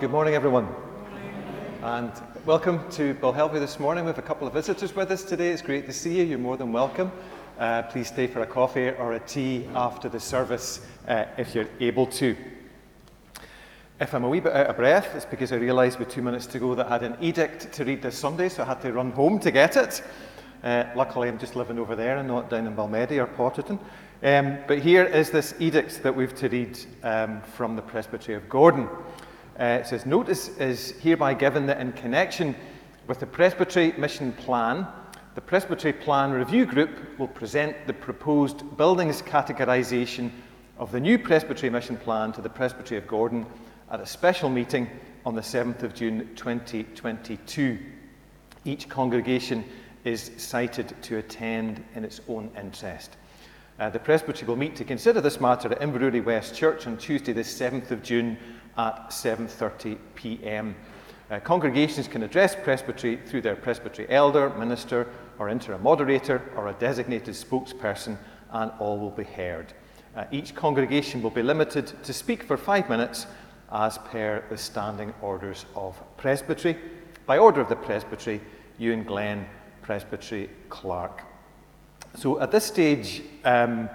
Good morning, everyone. And welcome to Belhelvie this morning. We have a couple of visitors with us today. It's great to see you. You're more than welcome. Uh, please stay for a coffee or a tea after the service uh, if you're able to. If I'm a wee bit out of breath, it's because I realised with two minutes to go that I had an edict to read this Sunday, so I had to run home to get it. Uh, luckily, I'm just living over there and not down in Balmedie or Potterton. Um, but here is this edict that we've to read um, from the Presbytery of Gordon. Uh, it says, Notice is hereby given that in connection with the Presbytery Mission Plan, the Presbytery Plan Review Group will present the proposed buildings categorisation of the new Presbytery Mission Plan to the Presbytery of Gordon at a special meeting on the 7th of June 2022. Each congregation is cited to attend in its own interest. Uh, the Presbytery will meet to consider this matter at Inverurie West Church on Tuesday, the 7th of June at 7:30 p.m. Uh, congregations can address presbytery through their presbytery elder, minister, or interim moderator, or a designated spokesperson, and all will be heard. Uh, each congregation will be limited to speak for five minutes as per the standing orders of presbytery. By order of the presbytery, Ewan Glenn, presbytery clerk. So at this stage, um,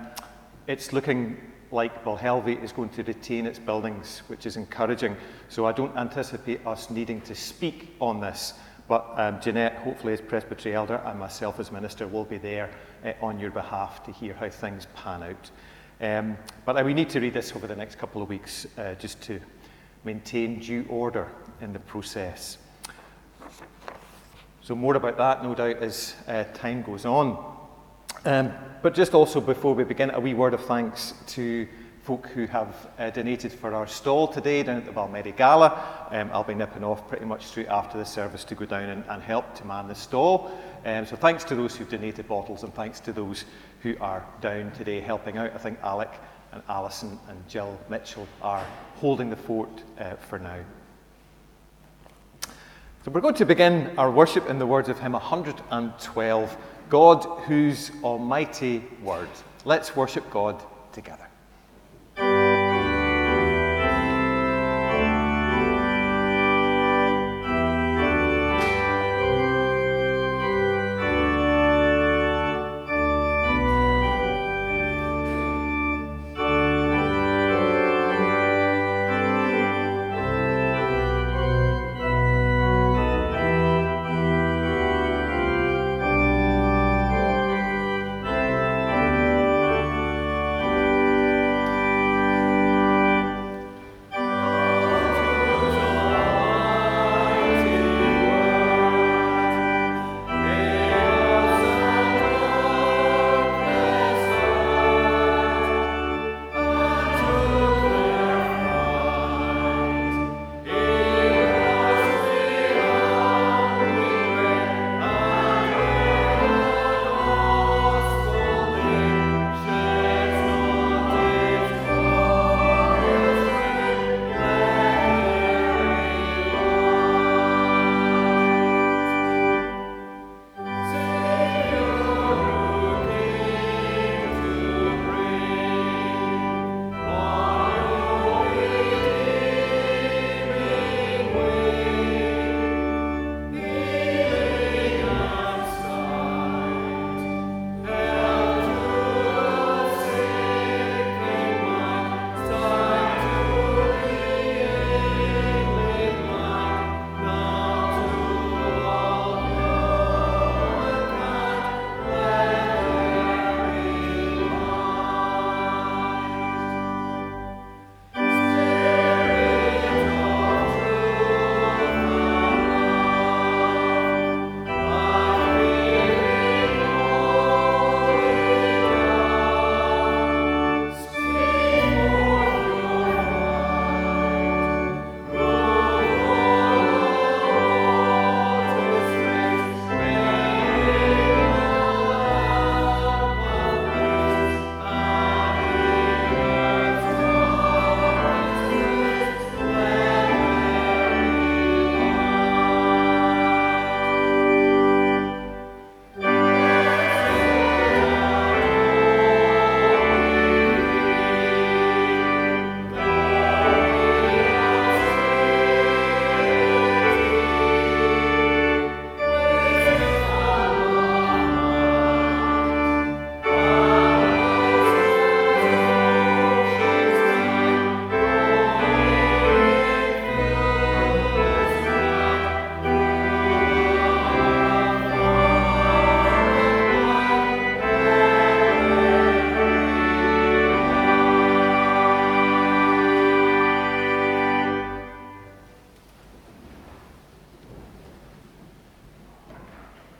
it's looking like Belhelvie is going to retain its buildings, which is encouraging. So I don't anticipate us needing to speak on this. But um, Jeanette, hopefully as Presbytery Elder, and myself as Minister will be there uh, on your behalf to hear how things pan out. Um, but uh, we need to read this over the next couple of weeks uh, just to maintain due order in the process. So, more about that, no doubt, as uh, time goes on. Um, but just also before we begin, a wee word of thanks to folk who have uh, donated for our stall today down at the Balmedie Gala. Um, I'll be nipping off pretty much straight after the service to go down and, and help to man the stall. Um, so thanks to those who've donated bottles and thanks to those who are down today helping out. I think Alec and Alison and Jill Mitchell are holding the fort uh, for now. So we're going to begin our worship in the words of hymn 112. God, whose almighty word. Let's worship God together.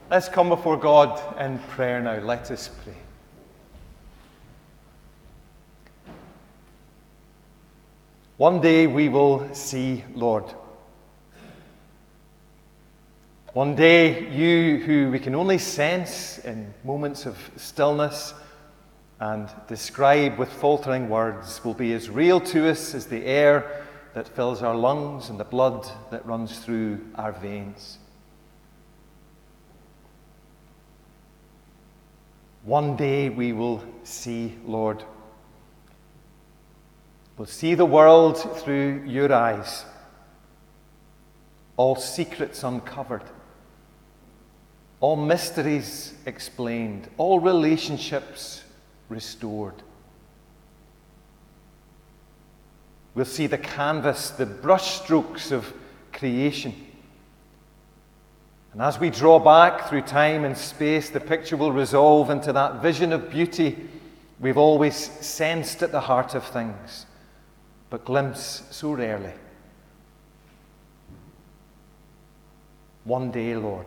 Let's come before God in prayer now. Let us pray. One day we will see Lord. One day, you who we can only sense in moments of stillness and describe with faltering words will be as real to us as the air that fills our lungs and the blood that runs through our veins. One day we will see, Lord. We'll see the world through your eyes, all secrets uncovered, all mysteries explained, all relationships restored. We'll see the canvas, the brushstrokes of creation and as we draw back through time and space, the picture will resolve into that vision of beauty we've always sensed at the heart of things, but glimpse so rarely. One day, Lord.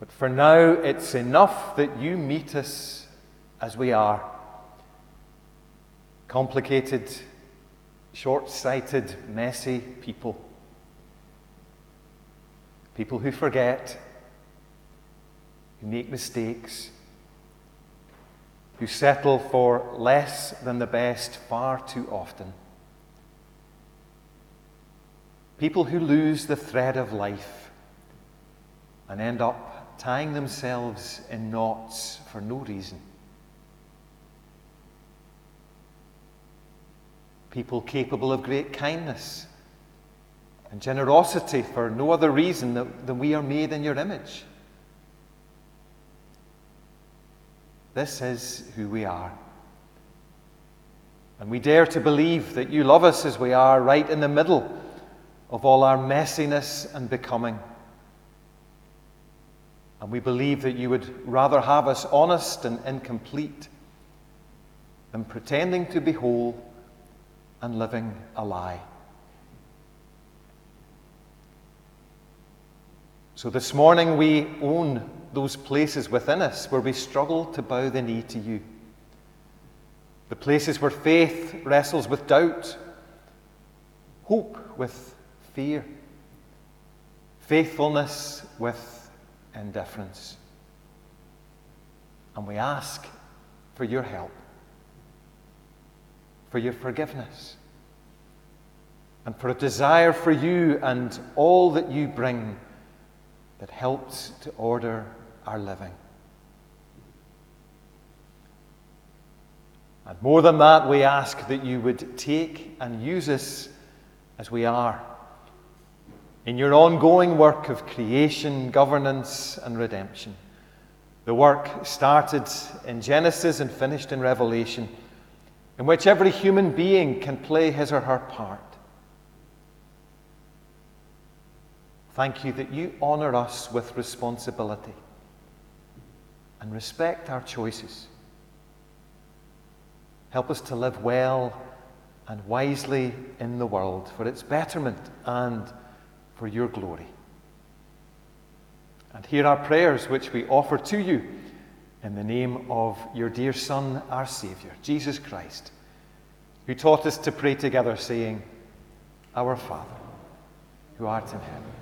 But for now, it's enough that you meet us as we are. Complicated, short sighted, messy people people who forget, who make mistakes, who settle for less than the best far too often. People who lose the thread of life and end up tying themselves in knots for no reason. People capable of great kindness and generosity for no other reason than we are made in your image. This is who we are. And we dare to believe that you love us as we are, right in the middle of all our messiness and becoming. And we believe that you would rather have us honest and incomplete than pretending to be whole and living a lie. So this morning we own those places within us where we struggle to bow the knee to you. The places where faith wrestles with doubt, hope with fear, faithfulness with indifference. And we ask for your help, for your forgiveness, and for a desire for you and all that you bring that helps to order our living. And more than that, we ask that you would take and use us as we are in your ongoing work of creation, governance, and redemption. The work started in Genesis and finished in Revelation, in which every human being can play his or her part. Thank you that you honour us with responsibility and respect our choices. Help us to live well and wisely in the world for its betterment and for your glory. And hear our prayers, which we offer to you in the name of your dear Son, our Saviour, Jesus Christ, who taught us to pray together, saying, Our Father, who art in heaven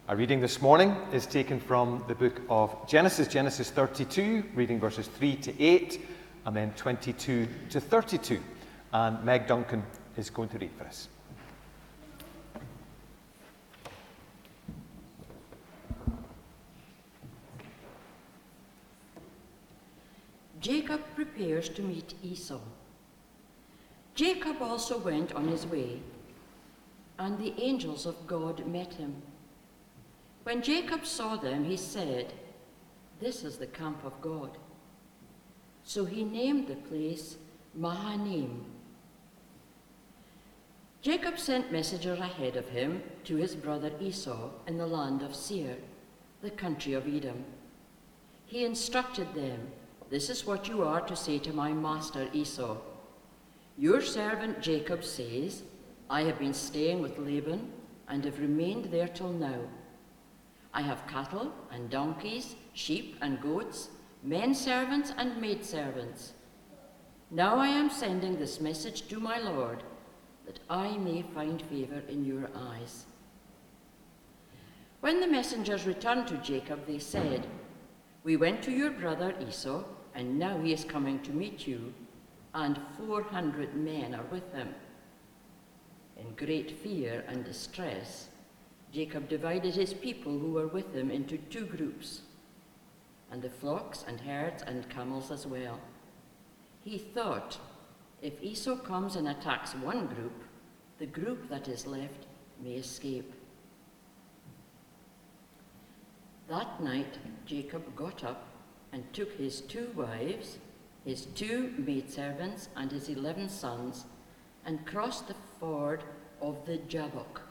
Our reading this morning is taken from the book of Genesis, Genesis 32, reading verses 3 to 8, and then 22 to 32. And Meg Duncan is going to read for us. Jacob prepares to meet Esau. Jacob also went on his way, and the angels of God met him. When Jacob saw them, he said, This is the camp of God. So he named the place Mahanaim. Jacob sent messengers ahead of him to his brother Esau in the land of Seir, the country of Edom. He instructed them, This is what you are to say to my master Esau. Your servant Jacob says, I have been staying with Laban and have remained there till now. I have cattle and donkeys, sheep and goats, men servants and maid servants. Now I am sending this message to my Lord, that I may find favor in your eyes. When the messengers returned to Jacob, they said, We went to your brother Esau, and now he is coming to meet you, and four hundred men are with him. In great fear and distress, Jacob divided his people who were with him into two groups, and the flocks and herds and camels as well. He thought, if Esau comes and attacks one group, the group that is left may escape. That night, Jacob got up and took his two wives, his two maidservants, and his eleven sons, and crossed the ford of the Jabbok.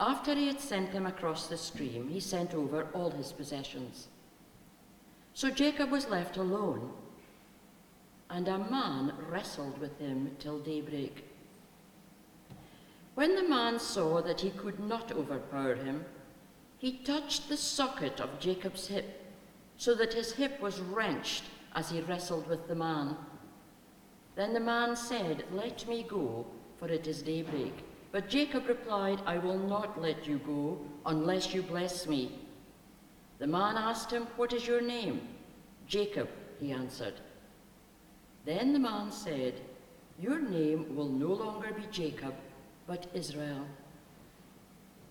After he had sent them across the stream, he sent over all his possessions. So Jacob was left alone, and a man wrestled with him till daybreak. When the man saw that he could not overpower him, he touched the socket of Jacob's hip, so that his hip was wrenched as he wrestled with the man. Then the man said, Let me go, for it is daybreak. But Jacob replied, I will not let you go unless you bless me. The man asked him, What is your name? Jacob, he answered. Then the man said, Your name will no longer be Jacob, but Israel,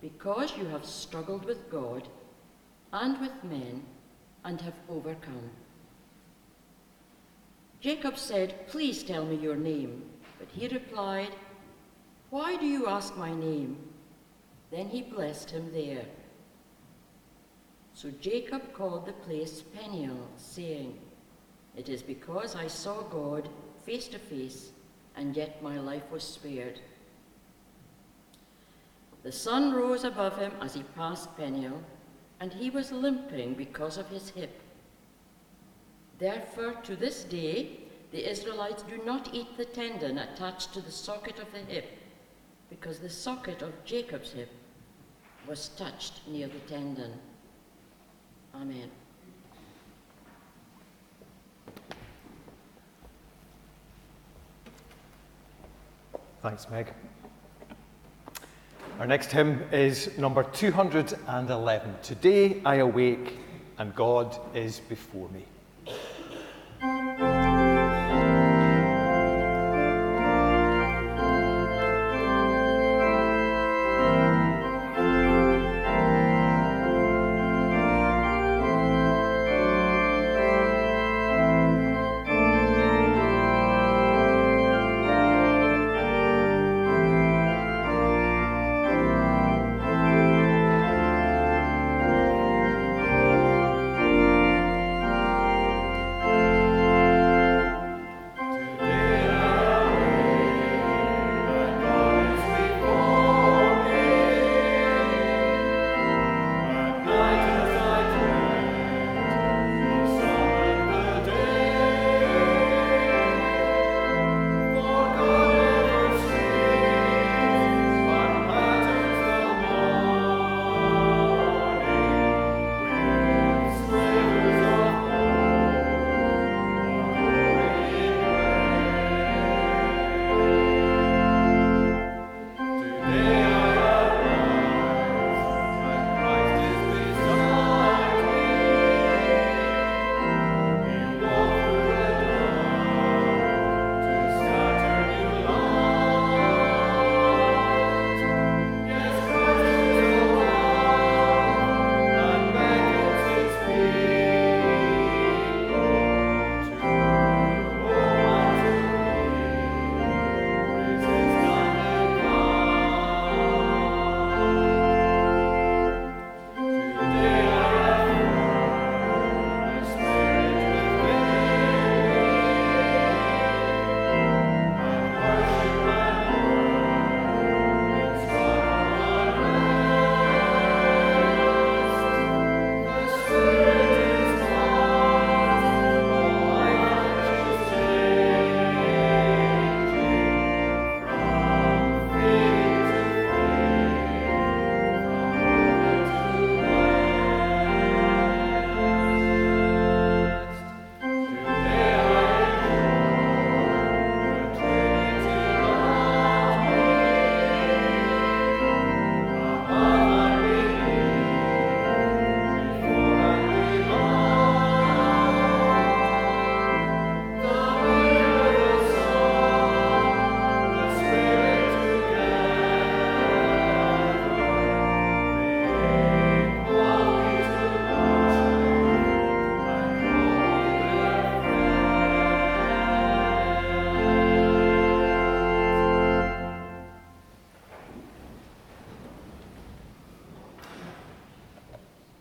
because you have struggled with God and with men and have overcome. Jacob said, Please tell me your name. But he replied, Why do you ask my name? Then he blessed him there. So Jacob called the place Peniel, saying, It is because I saw God face to face, and yet my life was spared. The sun rose above him as he passed Peniel, and he was limping because of his hip. Therefore, to this day, the Israelites do not eat the tendon attached to the socket of the hip, because the socket of Jacob's hip was touched near the tendon. Amen. Thanks, Meg. Our next hymn is number 211. Today I awake and God is before me.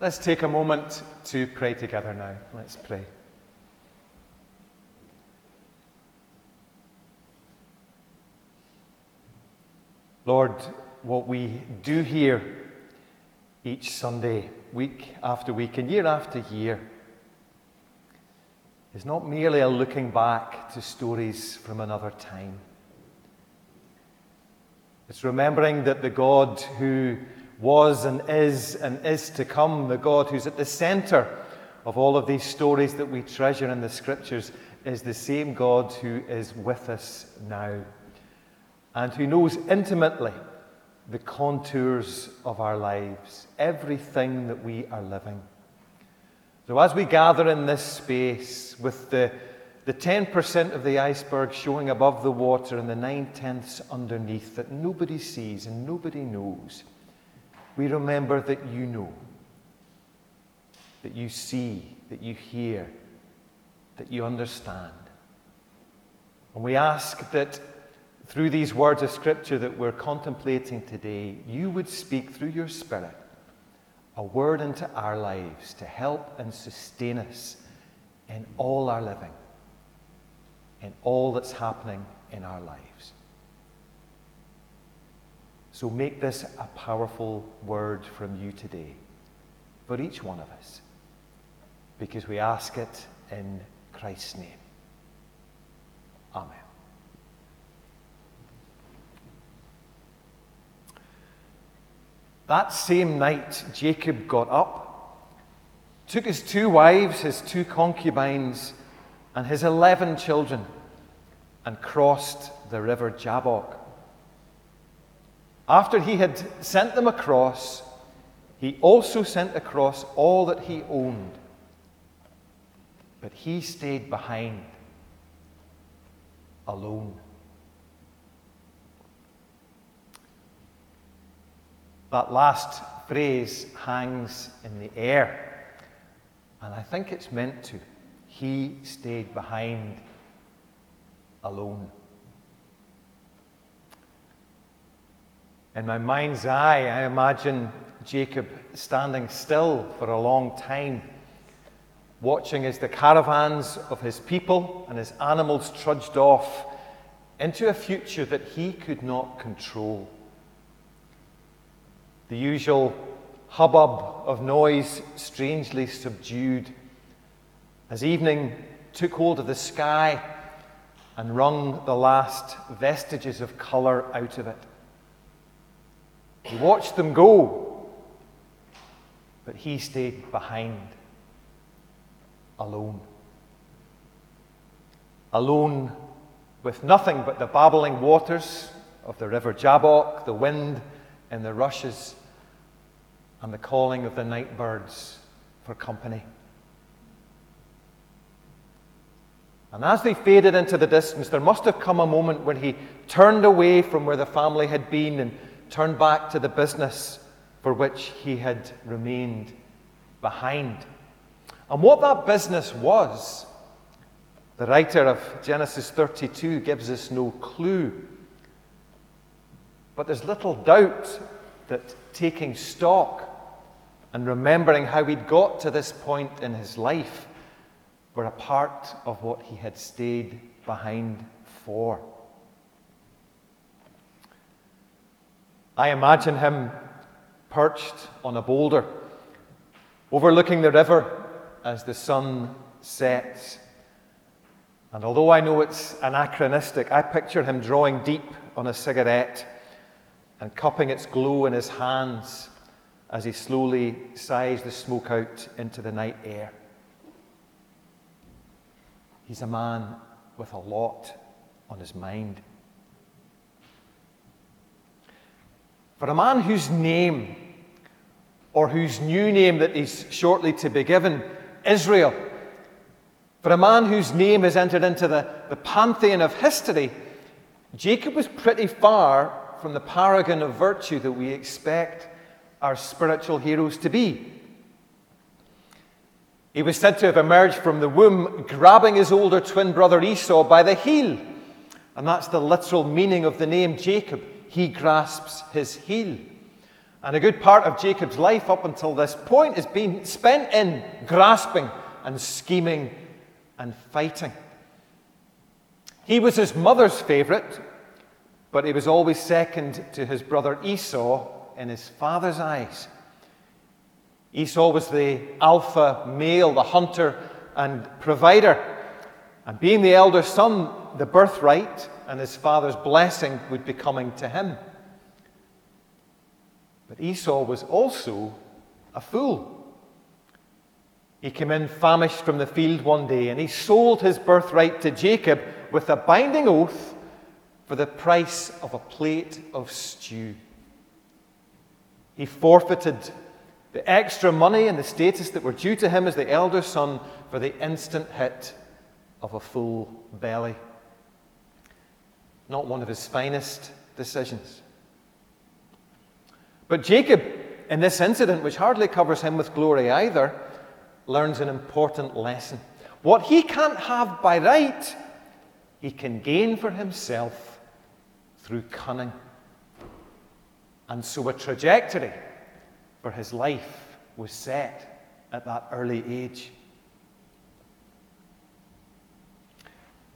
Let's take a moment to pray together now. Let's pray. Lord, what we do here each Sunday, week after week, and year after year, is not merely a looking back to stories from another time. It's remembering that the God who was and is and is to come, the God who's at the center of all of these stories that we treasure in the scriptures, is the same God who is with us now and who knows intimately the contours of our lives, everything that we are living. So, as we gather in this space with the, the 10% of the iceberg showing above the water and the nine tenths underneath that nobody sees and nobody knows, we remember that you know, that you see, that you hear, that you understand. And we ask that through these words of Scripture that we're contemplating today, you would speak through your Spirit a word into our lives to help and sustain us in all our living, in all that's happening in our lives. So make this a powerful word from you today for each one of us, because we ask it in Christ's name. Amen. That same night, Jacob got up, took his two wives, his two concubines, and his eleven children, and crossed the river Jabbok. After he had sent them across, he also sent across all that he owned. But he stayed behind, alone. That last phrase hangs in the air, and I think it's meant to. He stayed behind, alone. In my mind's eye, I imagine Jacob standing still for a long time, watching as the caravans of his people and his animals trudged off into a future that he could not control. The usual hubbub of noise strangely subdued as evening took hold of the sky and wrung the last vestiges of colour out of it. He watched them go, but he stayed behind, alone. Alone with nothing but the babbling waters of the river Jabbok, the wind in the rushes, and the calling of the night birds for company. And as they faded into the distance, there must have come a moment when he turned away from where the family had been and turned back to the business for which he had remained behind. And what that business was, the writer of Genesis 32 gives us no clue. But there's little doubt that taking stock and remembering how he'd got to this point in his life were a part of what he had stayed behind for. I imagine him perched on a boulder, overlooking the river as the sun sets. And although I know it's anachronistic, I picture him drawing deep on a cigarette and cupping its glow in his hands as he slowly sighs the smoke out into the night air. He's a man with a lot on his mind. For a man whose name, or whose new name that is shortly to be given, Israel, for a man whose name has entered into the, the pantheon of history, Jacob was pretty far from the paragon of virtue that we expect our spiritual heroes to be. He was said to have emerged from the womb grabbing his older twin brother Esau by the heel. And that's the literal meaning of the name Jacob. He grasps his heel. And a good part of Jacob's life up until this point has been spent in grasping and scheming and fighting. He was his mother's favourite, but he was always second to his brother Esau in his father's eyes. Esau was the alpha male, the hunter and provider. And being the elder son, the birthright and his father's blessing would be coming to him. But Esau was also a fool. He came in famished from the field one day and he sold his birthright to Jacob with a binding oath for the price of a plate of stew. He forfeited the extra money and the status that were due to him as the elder son for the instant hit of a full belly. Not one of his finest decisions. But Jacob, in this incident, which hardly covers him with glory either, learns an important lesson. What he can't have by right, he can gain for himself through cunning. And so a trajectory for his life was set at that early age.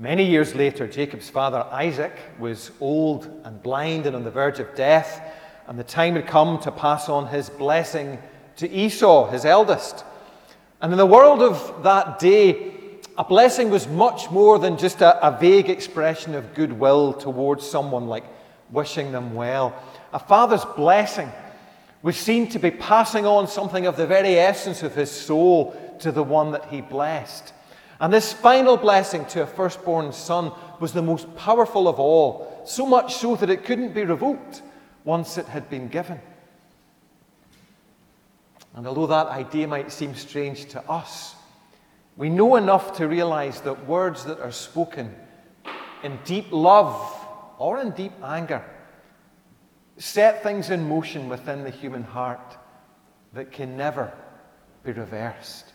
Many years later, Jacob's father Isaac was old and blind and on the verge of death, and the time had come to pass on his blessing to Esau, his eldest. And in the world of that day, a blessing was much more than just a, a vague expression of goodwill towards someone, like wishing them well. A father's blessing was seen to be passing on something of the very essence of his soul to the one that he blessed. And this final blessing to a firstborn son was the most powerful of all, so much so that it couldn't be revoked once it had been given. And although that idea might seem strange to us, we know enough to realize that words that are spoken in deep love or in deep anger set things in motion within the human heart that can never be reversed.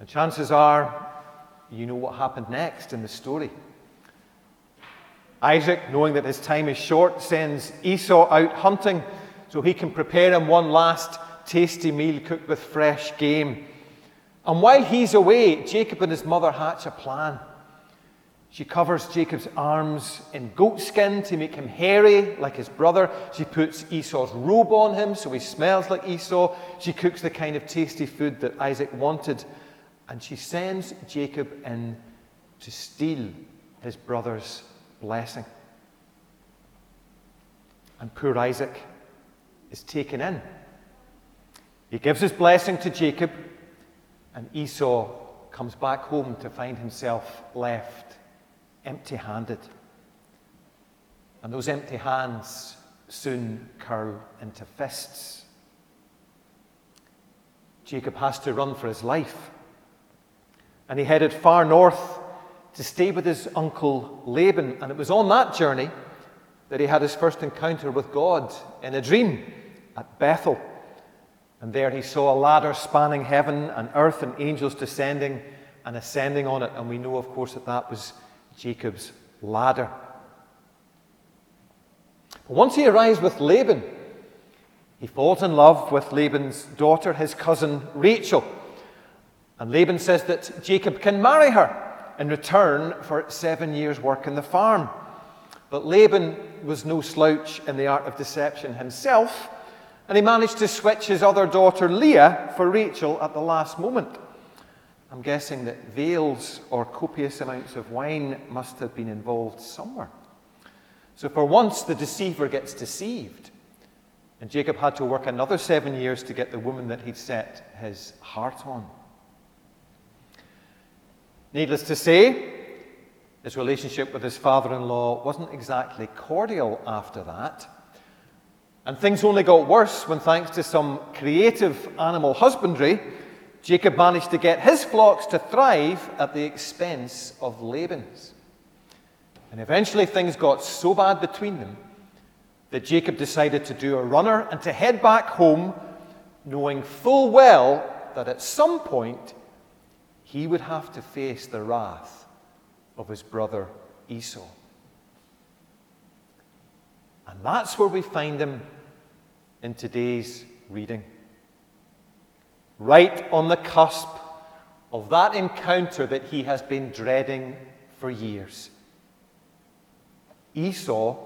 And chances are you know what happened next in the story. Isaac, knowing that his time is short, sends Esau out hunting so he can prepare him one last tasty meal cooked with fresh game. And while he's away, Jacob and his mother hatch a plan. She covers Jacob's arms in goatskin to make him hairy like his brother. She puts Esau's robe on him so he smells like Esau. She cooks the kind of tasty food that Isaac wanted and she sends Jacob in to steal his brother's blessing. And poor Isaac is taken in. He gives his blessing to Jacob, and Esau comes back home to find himself left empty handed. And those empty hands soon curl into fists. Jacob has to run for his life and he headed far north to stay with his uncle Laban. And it was on that journey that he had his first encounter with God in a dream at Bethel. And there he saw a ladder spanning heaven and earth and angels descending and ascending on it. And we know, of course, that that was Jacob's ladder. But once he arrives with Laban, he falls in love with Laban's daughter, his cousin Rachel. And Laban says that Jacob can marry her in return for seven years' work in the farm. But Laban was no slouch in the art of deception himself, and he managed to switch his other daughter Leah for Rachel at the last moment. I'm guessing that veils or copious amounts of wine must have been involved somewhere. So, for once, the deceiver gets deceived. And Jacob had to work another seven years to get the woman that he'd set his heart on. Needless to say, his relationship with his father in law wasn't exactly cordial after that. And things only got worse when, thanks to some creative animal husbandry, Jacob managed to get his flocks to thrive at the expense of Laban's. And eventually things got so bad between them that Jacob decided to do a runner and to head back home, knowing full well that at some point he would have to face the wrath of his brother Esau. And that's where we find him in today's reading. Right on the cusp of that encounter that he has been dreading for years. Esau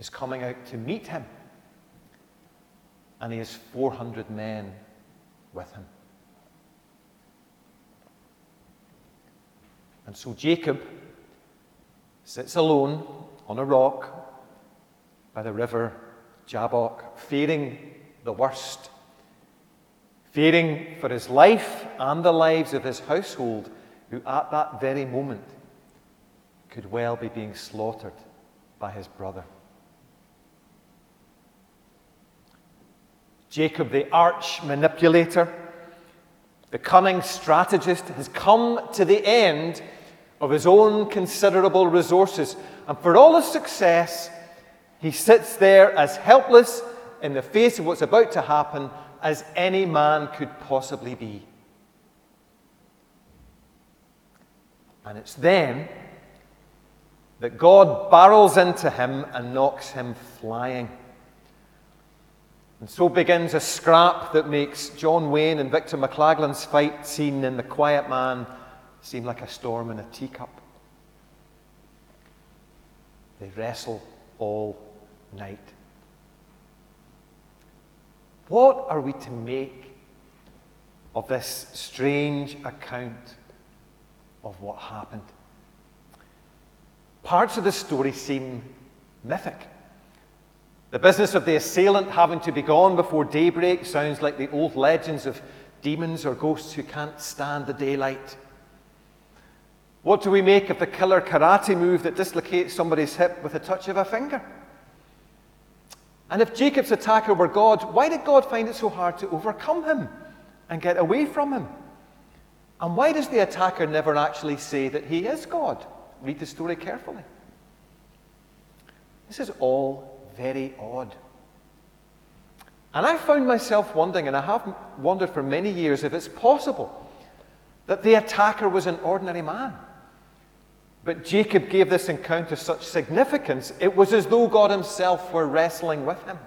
is coming out to meet him, and he has 400 men with him. And so Jacob sits alone on a rock by the river Jabbok, fearing the worst, fearing for his life and the lives of his household, who at that very moment could well be being slaughtered by his brother. Jacob, the arch manipulator, the cunning strategist, has come to the end of his own considerable resources. And for all his success, he sits there as helpless in the face of what's about to happen as any man could possibly be. And it's then that God barrels into him and knocks him flying. And so begins a scrap that makes John Wayne and Victor McLaglen's fight scene in The Quiet Man seem like a storm in a teacup. They wrestle all night. What are we to make of this strange account of what happened? Parts of the story seem mythic. The business of the assailant having to be gone before daybreak sounds like the old legends of demons or ghosts who can't stand the daylight. What do we make of the killer karate move that dislocates somebody's hip with a touch of a finger? And if Jacob's attacker were God, why did God find it so hard to overcome him and get away from him? And why does the attacker never actually say that he is God? Read the story carefully. This is all very odd. And I found myself wondering, and I have wondered for many years, if it's possible that the attacker was an ordinary man. But Jacob gave this encounter such significance, it was as though God himself were wrestling with him.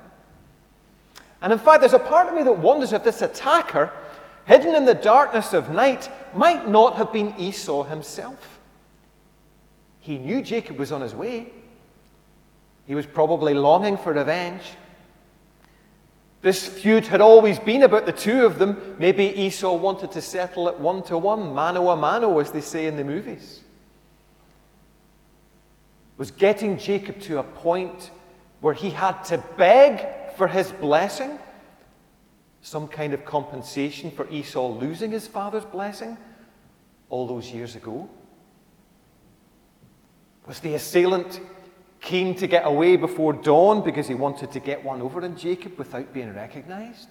And in fact, there's a part of me that wonders if this attacker, hidden in the darkness of night, might not have been Esau himself. He knew Jacob was on his way. He was probably longing for revenge. This feud had always been about the two of them. Maybe Esau wanted to settle it one to one, mano a mano, as they say in the movies. Was getting Jacob to a point where he had to beg for his blessing, some kind of compensation for Esau losing his father's blessing all those years ago? Was the assailant keen to get away before dawn because he wanted to get one over on Jacob without being recognized?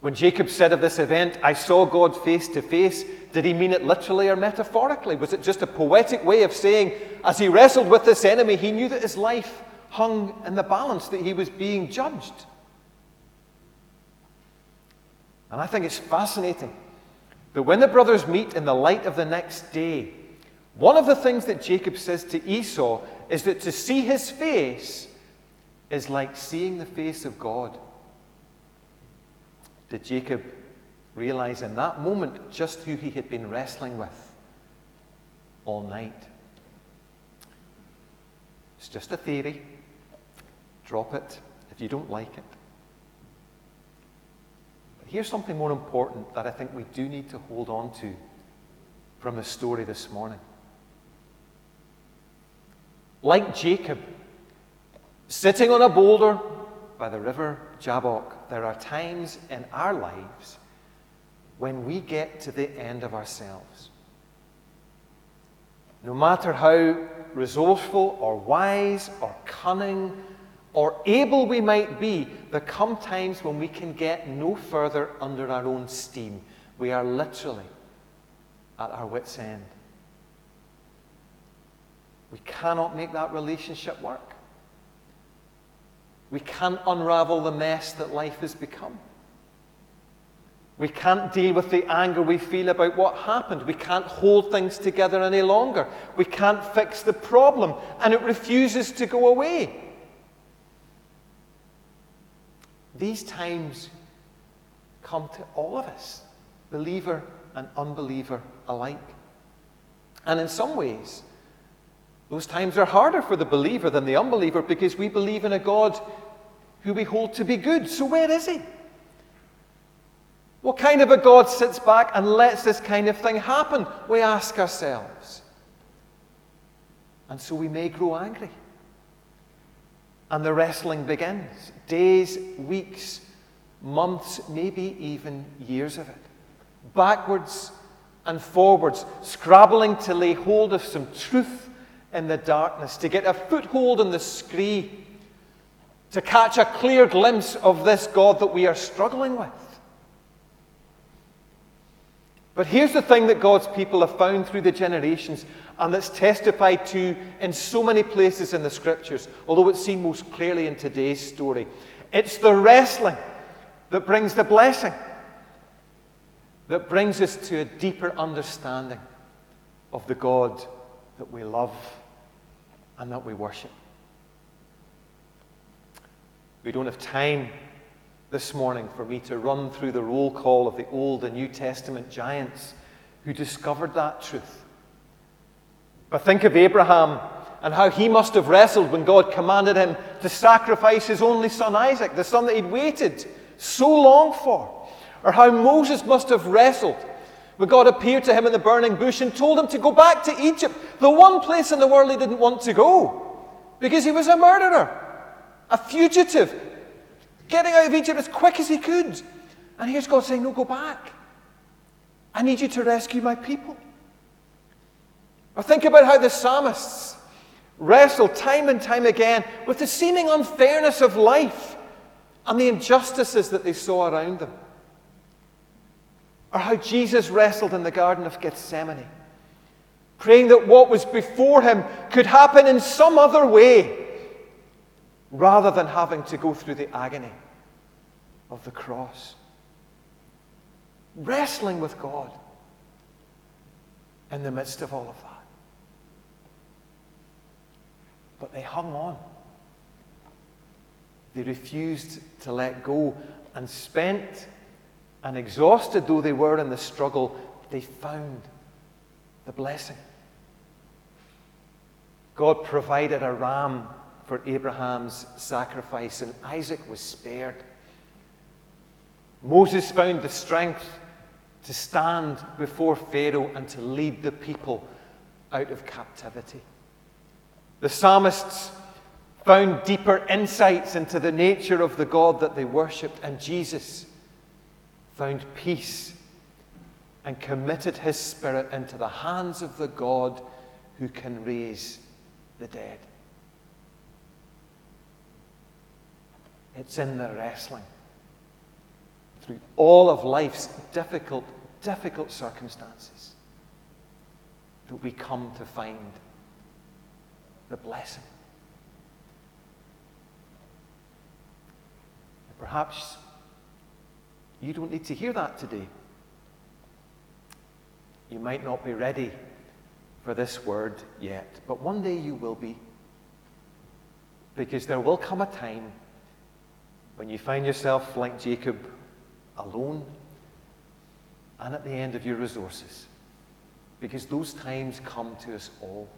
When Jacob said of this event, I saw God face to face, did he mean it literally or metaphorically? Was it just a poetic way of saying, as he wrestled with this enemy, he knew that his life hung in the balance, that he was being judged? And I think it's fascinating that when the brothers meet in the light of the next day, one of the things that Jacob says to Esau is that to see his face is like seeing the face of God. Did Jacob realize in that moment just who he had been wrestling with all night? It's just a theory. Drop it if you don't like it. But here's something more important that I think we do need to hold on to from the story this morning. Like Jacob, sitting on a boulder by the river Jabbok, there are times in our lives when we get to the end of ourselves. No matter how resourceful or wise or cunning or able we might be, there come times when we can get no further under our own steam. We are literally at our wits' end. We cannot make that relationship work. We can't unravel the mess that life has become. We can't deal with the anger we feel about what happened. We can't hold things together any longer. We can't fix the problem, and it refuses to go away. These times come to all of us, believer and unbeliever alike. And in some ways, those times are harder for the believer than the unbeliever because we believe in a God who we hold to be good. So, where is He? What kind of a God sits back and lets this kind of thing happen? We ask ourselves. And so we may grow angry. And the wrestling begins. Days, weeks, months, maybe even years of it. Backwards and forwards, scrabbling to lay hold of some truth in the darkness, to get a foothold in the scree, to catch a clear glimpse of this God that we are struggling with. But here's the thing that God's people have found through the generations, and that's testified to in so many places in the scriptures, although it's seen most clearly in today's story. It's the wrestling that brings the blessing, that brings us to a deeper understanding of the God that we love and that we worship. We don't have time this morning for me to run through the roll call of the Old and New Testament giants who discovered that truth. But think of Abraham and how he must have wrestled when God commanded him to sacrifice his only son Isaac, the son that he'd waited so long for. Or how Moses must have wrestled when God appeared to him in the burning bush and told him to go back to Egypt, the one place in the world he didn't want to go, because he was a murderer, a fugitive, getting out of Egypt as quick as he could. And here's God saying, No, go back. I need you to rescue my people. Or think about how the psalmists wrestled time and time again with the seeming unfairness of life and the injustices that they saw around them. Or how Jesus wrestled in the Garden of Gethsemane, praying that what was before him could happen in some other way rather than having to go through the agony of the cross. Wrestling with God in the midst of all of that. But they hung on. They refused to let go and spent and exhausted though they were in the struggle, they found the blessing. God provided a ram for Abraham's sacrifice, and Isaac was spared. Moses found the strength to stand before Pharaoh and to lead the people out of captivity. The psalmists found deeper insights into the nature of the God that they worshipped, and Jesus found peace and committed his spirit into the hands of the God who can raise the dead. It's in the wrestling through all of life's difficult, difficult circumstances that we come to find the blessing. Perhaps you don't need to hear that today. You might not be ready for this word yet, but one day you will be. Because there will come a time when you find yourself like Jacob, alone and at the end of your resources. Because those times come to us all.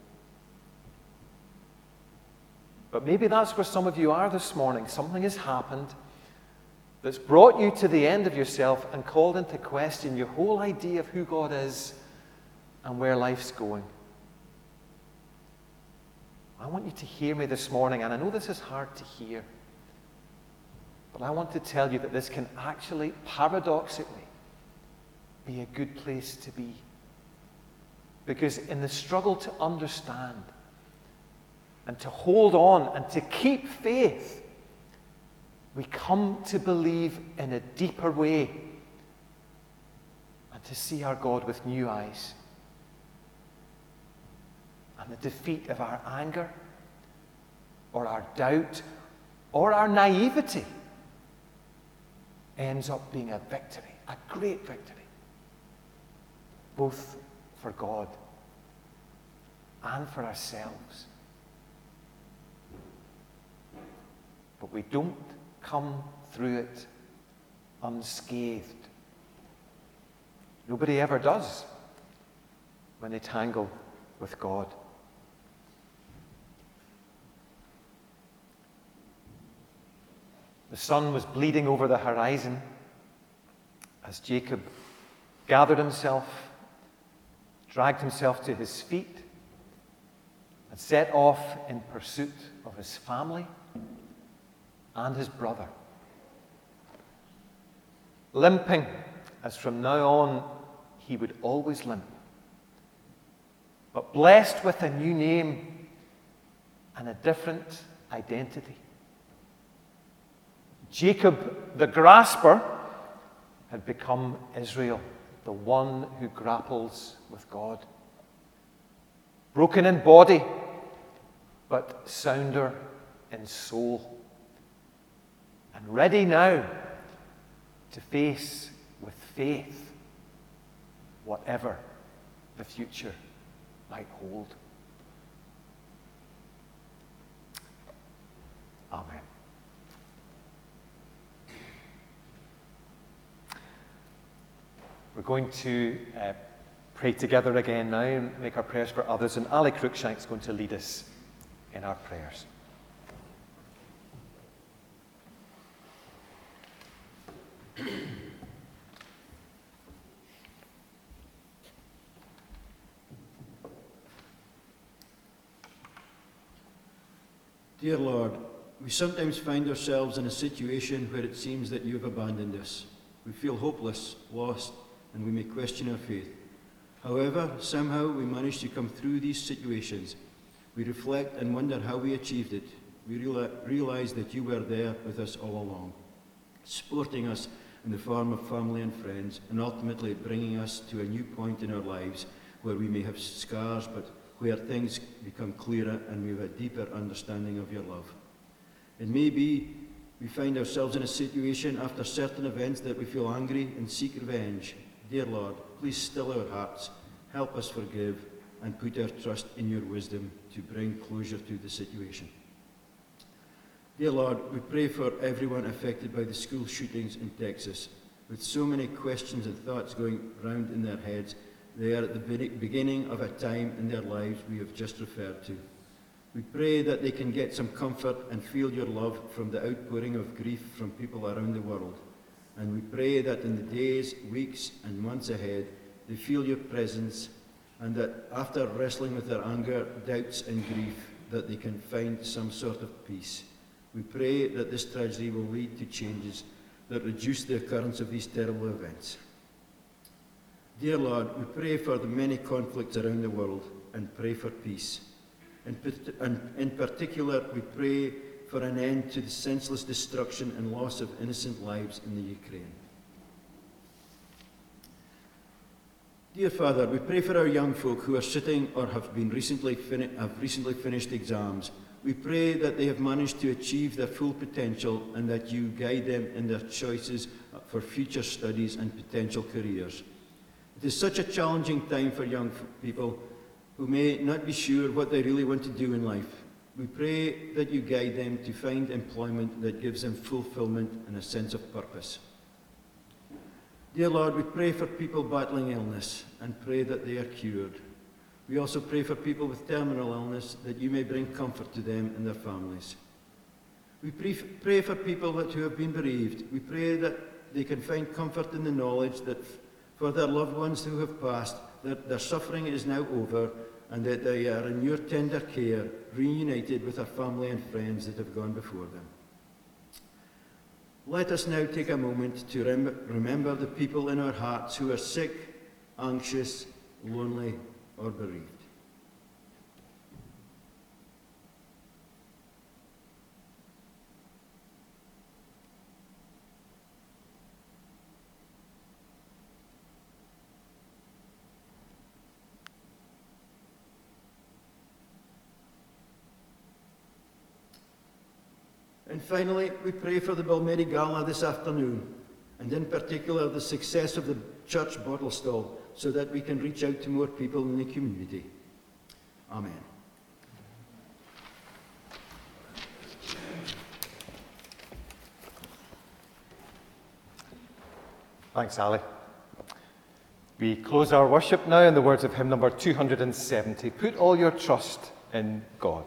But maybe that's where some of you are this morning. Something has happened that's brought you to the end of yourself and called into question your whole idea of who God is and where life's going. I want you to hear me this morning, and I know this is hard to hear. But I want to tell you that this can actually, paradoxically, be a good place to be. Because in the struggle to understand and to hold on and to keep faith, we come to believe in a deeper way and to see our God with new eyes. And the defeat of our anger or our doubt or our naivety ends up being a victory a great victory, both for God and for ourselves. But we don't come through it unscathed. Nobody ever does when they tangle with God. The sun was bleeding over the horizon as Jacob gathered himself, dragged himself to his feet, and set off in pursuit of his family and his brother. Limping, as from now on he would always limp, but blessed with a new name and a different identity. Jacob the grasper had become Israel, the one who grapples with God. Broken in body, but sounder in soul. And ready now to face with faith whatever the future might hold. Amen. We're going to uh, pray together again now and make our prayers for others, and Ali Cruikshank's going to lead us in our prayers. Dear Lord, we sometimes find ourselves in a situation where it seems that you have abandoned us. We feel hopeless, lost, and we may question our faith. However, somehow we manage to come through these situations. We reflect and wonder how we achieved it. We realize that you were there with us all along, supporting us in the form of family and friends, and ultimately bringing us to a new point in our lives where we may have scars, but where things become clearer and we have a deeper understanding of your love. It may be we find ourselves in a situation after certain events that we feel angry and seek revenge. Dear Lord, please still our hearts, help us forgive, and put our trust in your wisdom to bring closure to the situation. Dear Lord, we pray for everyone affected by the school shootings in Texas. With so many questions and thoughts going round in their heads, they are at the beginning of a time in their lives we have just referred to. We pray that they can get some comfort and feel your love from the outpouring of grief from people around the world. And we pray that in the days, weeks, and months ahead, they feel your presence, and that after wrestling with their anger, doubts, and grief, that they can find some sort of peace. We pray that this tragedy will lead to changes that reduce the occurrence of these terrible events. Dear Lord, we pray for the many conflicts around the world and pray for peace. In, in particular, we pray for an end to the senseless destruction and loss of innocent lives in the Ukraine. Dear Father, we pray for our young folk who are sitting or have, been recently have recently finished exams. We pray that they have managed to achieve their full potential and that you guide them in their choices for future studies and potential careers. It is such a challenging time for young people who may not be sure what they really want to do in life. We pray that you guide them to find employment that gives them fulfillment and a sense of purpose. Dear Lord, we pray for people battling illness and pray that they are cured. We also pray for people with terminal illness that you may bring comfort to them and their families. We pray for people that, who have been bereaved. We pray that they can find comfort in the knowledge that for their loved ones who have passed, that their suffering is now over and that they are in your tender care, reunited with their family and friends that have gone before them. Let us now take a moment to rem- remember the people in our hearts who are sick, anxious, lonely, or bereaved. And finally, we pray for the Balmedie Gala this afternoon and in particular the success of the church bottle stall, so that we can reach out to more people in the community. Amen. Thanks, Ali. We close our worship now in the words of hymn number 270 Put all your trust in God.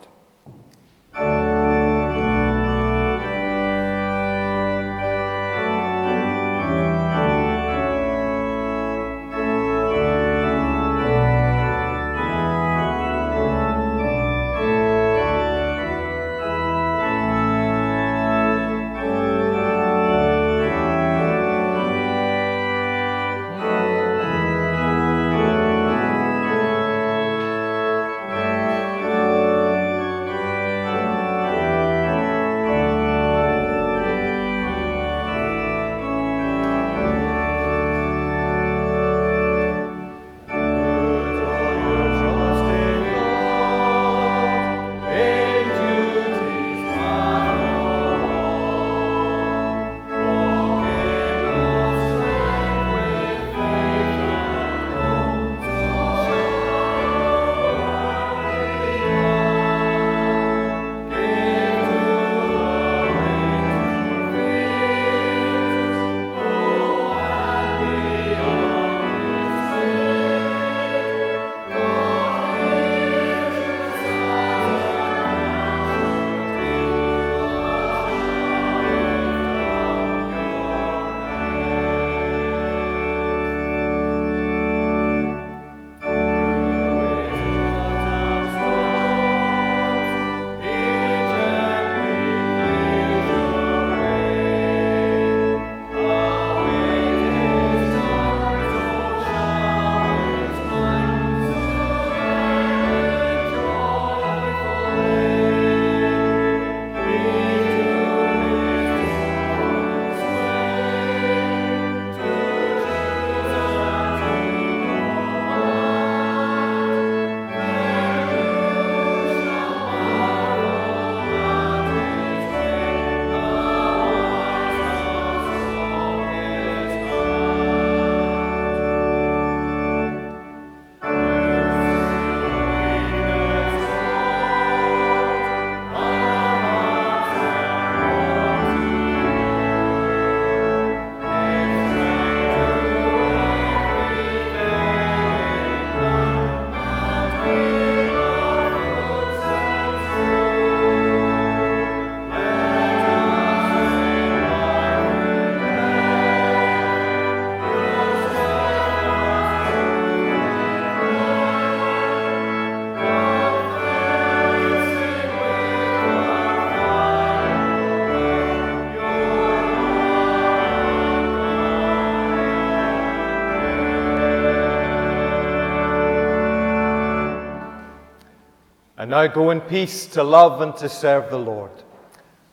And now go in peace to love and to serve the Lord.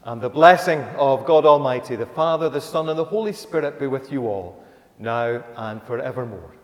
And the blessing of God Almighty, the Father, the Son, and the Holy Spirit be with you all, now and forevermore.